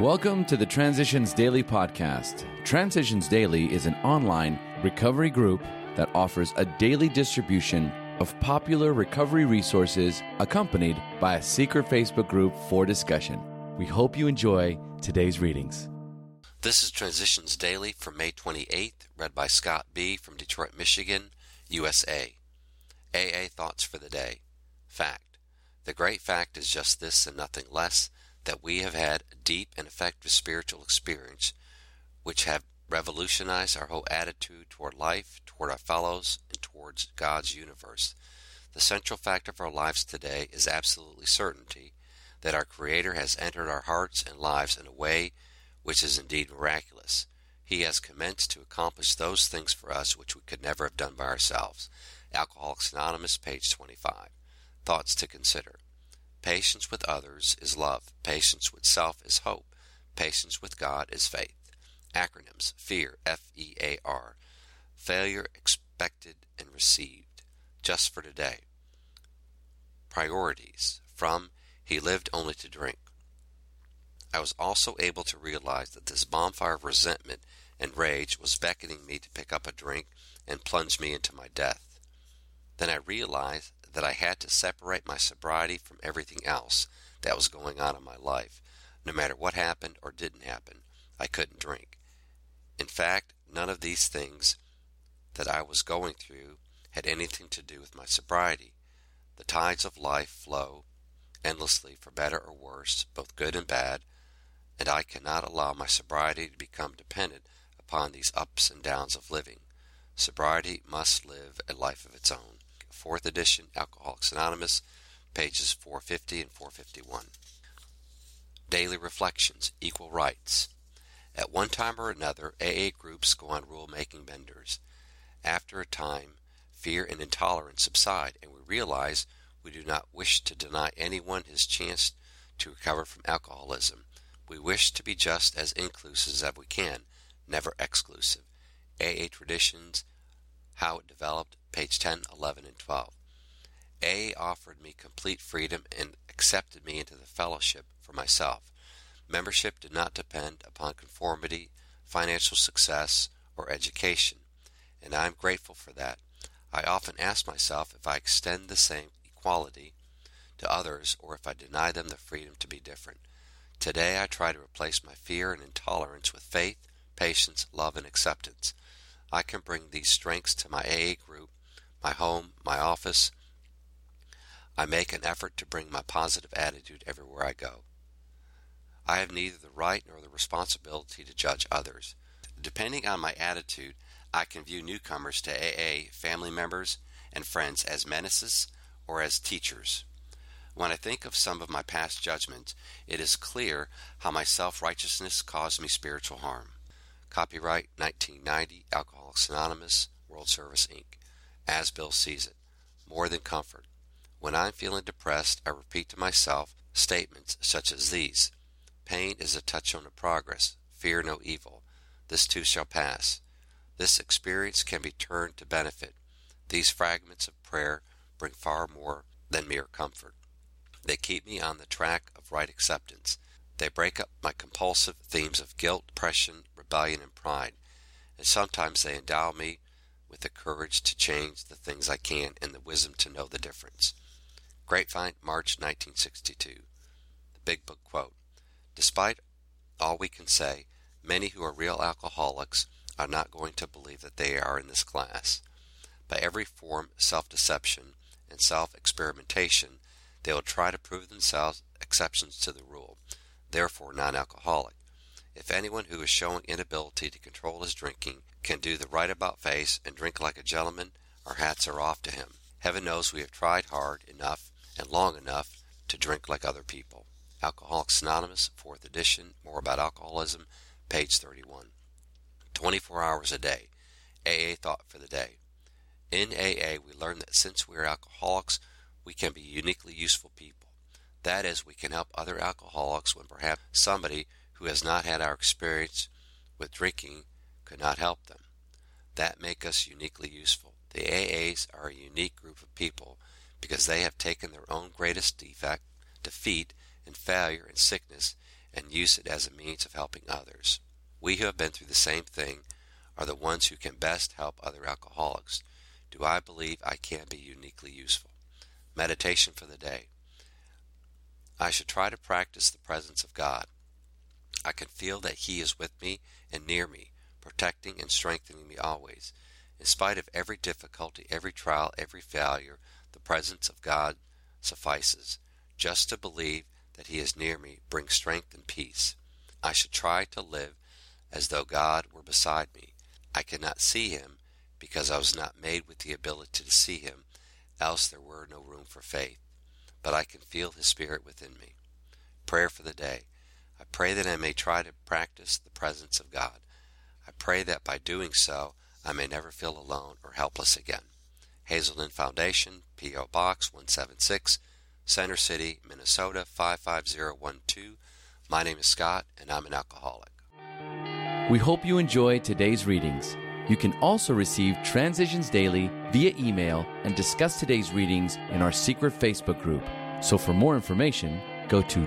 Welcome to the Transitions Daily podcast. Transitions Daily is an online recovery group that offers a daily distribution of popular recovery resources accompanied by a secret Facebook group for discussion. We hope you enjoy today's readings. This is Transitions Daily for May 28th, read by Scott B. from Detroit, Michigan, USA. AA Thoughts for the Day. Fact. The great fact is just this and nothing less that we have had a deep and effective spiritual experience which have revolutionized our whole attitude toward life, toward our fellows, and towards God's universe. The central fact of our lives today is absolutely certainty that our Creator has entered our hearts and lives in a way which is indeed miraculous. He has commenced to accomplish those things for us which we could never have done by ourselves. Alcoholics Anonymous, page 25. Thoughts to consider. Patience with others is love. Patience with self is hope. Patience with God is faith. Acronyms FEAR, F E A R. Failure expected and received. Just for today. Priorities. From He lived only to drink. I was also able to realize that this bonfire of resentment and rage was beckoning me to pick up a drink and plunge me into my death. Then I realized that I had to separate my sobriety from everything else that was going on in my life. No matter what happened or didn't happen, I couldn't drink. In fact, none of these things that I was going through had anything to do with my sobriety. The tides of life flow endlessly for better or worse, both good and bad, and I cannot allow my sobriety to become dependent upon these ups and downs of living. Sobriety must live a life of its own. 4th edition, Alcoholics Anonymous, pages 450 and 451. Daily Reflections, Equal Rights. At one time or another, AA groups go on rule making benders. After a time, fear and intolerance subside, and we realize we do not wish to deny anyone his chance to recover from alcoholism. We wish to be just as inclusive as we can, never exclusive. AA Traditions, How It Developed, page 10, 11, and 12. A offered me complete freedom and accepted me into the fellowship for myself. Membership did not depend upon conformity, financial success, or education, and I am grateful for that. I often ask myself if I extend the same equality to others or if I deny them the freedom to be different. Today I try to replace my fear and intolerance with faith, patience, love, and acceptance. I can bring these strengths to my AA group my home, my office. I make an effort to bring my positive attitude everywhere I go. I have neither the right nor the responsibility to judge others. Depending on my attitude, I can view newcomers to AA, family members, and friends as menaces or as teachers. When I think of some of my past judgments, it is clear how my self righteousness caused me spiritual harm. Copyright 1990 Alcoholics Anonymous, World Service Inc as Bill sees it. More than comfort. When I'm feeling depressed, I repeat to myself statements such as these Pain is a touchstone of progress. Fear no evil. This too shall pass. This experience can be turned to benefit. These fragments of prayer bring far more than mere comfort. They keep me on the track of right acceptance. They break up my compulsive themes of guilt, depression, rebellion, and pride. And sometimes they endow me with the courage to change the things I can and the wisdom to know the difference. Grapevine, March 1962. The Big Book quote Despite all we can say, many who are real alcoholics are not going to believe that they are in this class. By every form of self deception and self experimentation, they will try to prove themselves exceptions to the rule, therefore non alcoholic. If anyone who is showing inability to control his drinking can do the right about face and drink like a gentleman, our hats are off to him. Heaven knows we have tried hard enough and long enough to drink like other people. Alcoholics Anonymous, 4th edition, more about alcoholism, page 31. 24 hours a day. AA thought for the day. In AA, we learn that since we are alcoholics, we can be uniquely useful people. That is, we can help other alcoholics when perhaps somebody who has not had our experience with drinking could not help them. That make us uniquely useful. The AAs are a unique group of people because they have taken their own greatest defect, defeat, and failure and sickness and use it as a means of helping others. We who have been through the same thing are the ones who can best help other alcoholics. Do I believe I can be uniquely useful? Meditation for the day. I should try to practice the presence of God. I can feel that He is with me and near me, protecting and strengthening me always. In spite of every difficulty, every trial, every failure, the presence of God suffices. Just to believe that He is near me brings strength and peace. I should try to live as though God were beside me. I cannot see Him because I was not made with the ability to see Him, else there were no room for faith. But I can feel His Spirit within me. Prayer for the day. I pray that I may try to practice the presence of God. I pray that by doing so, I may never feel alone or helpless again. Hazelden Foundation, P.O. Box 176, Center City, Minnesota 55012. My name is Scott, and I'm an alcoholic. We hope you enjoy today's readings. You can also receive Transitions Daily via email and discuss today's readings in our secret Facebook group. So for more information, go to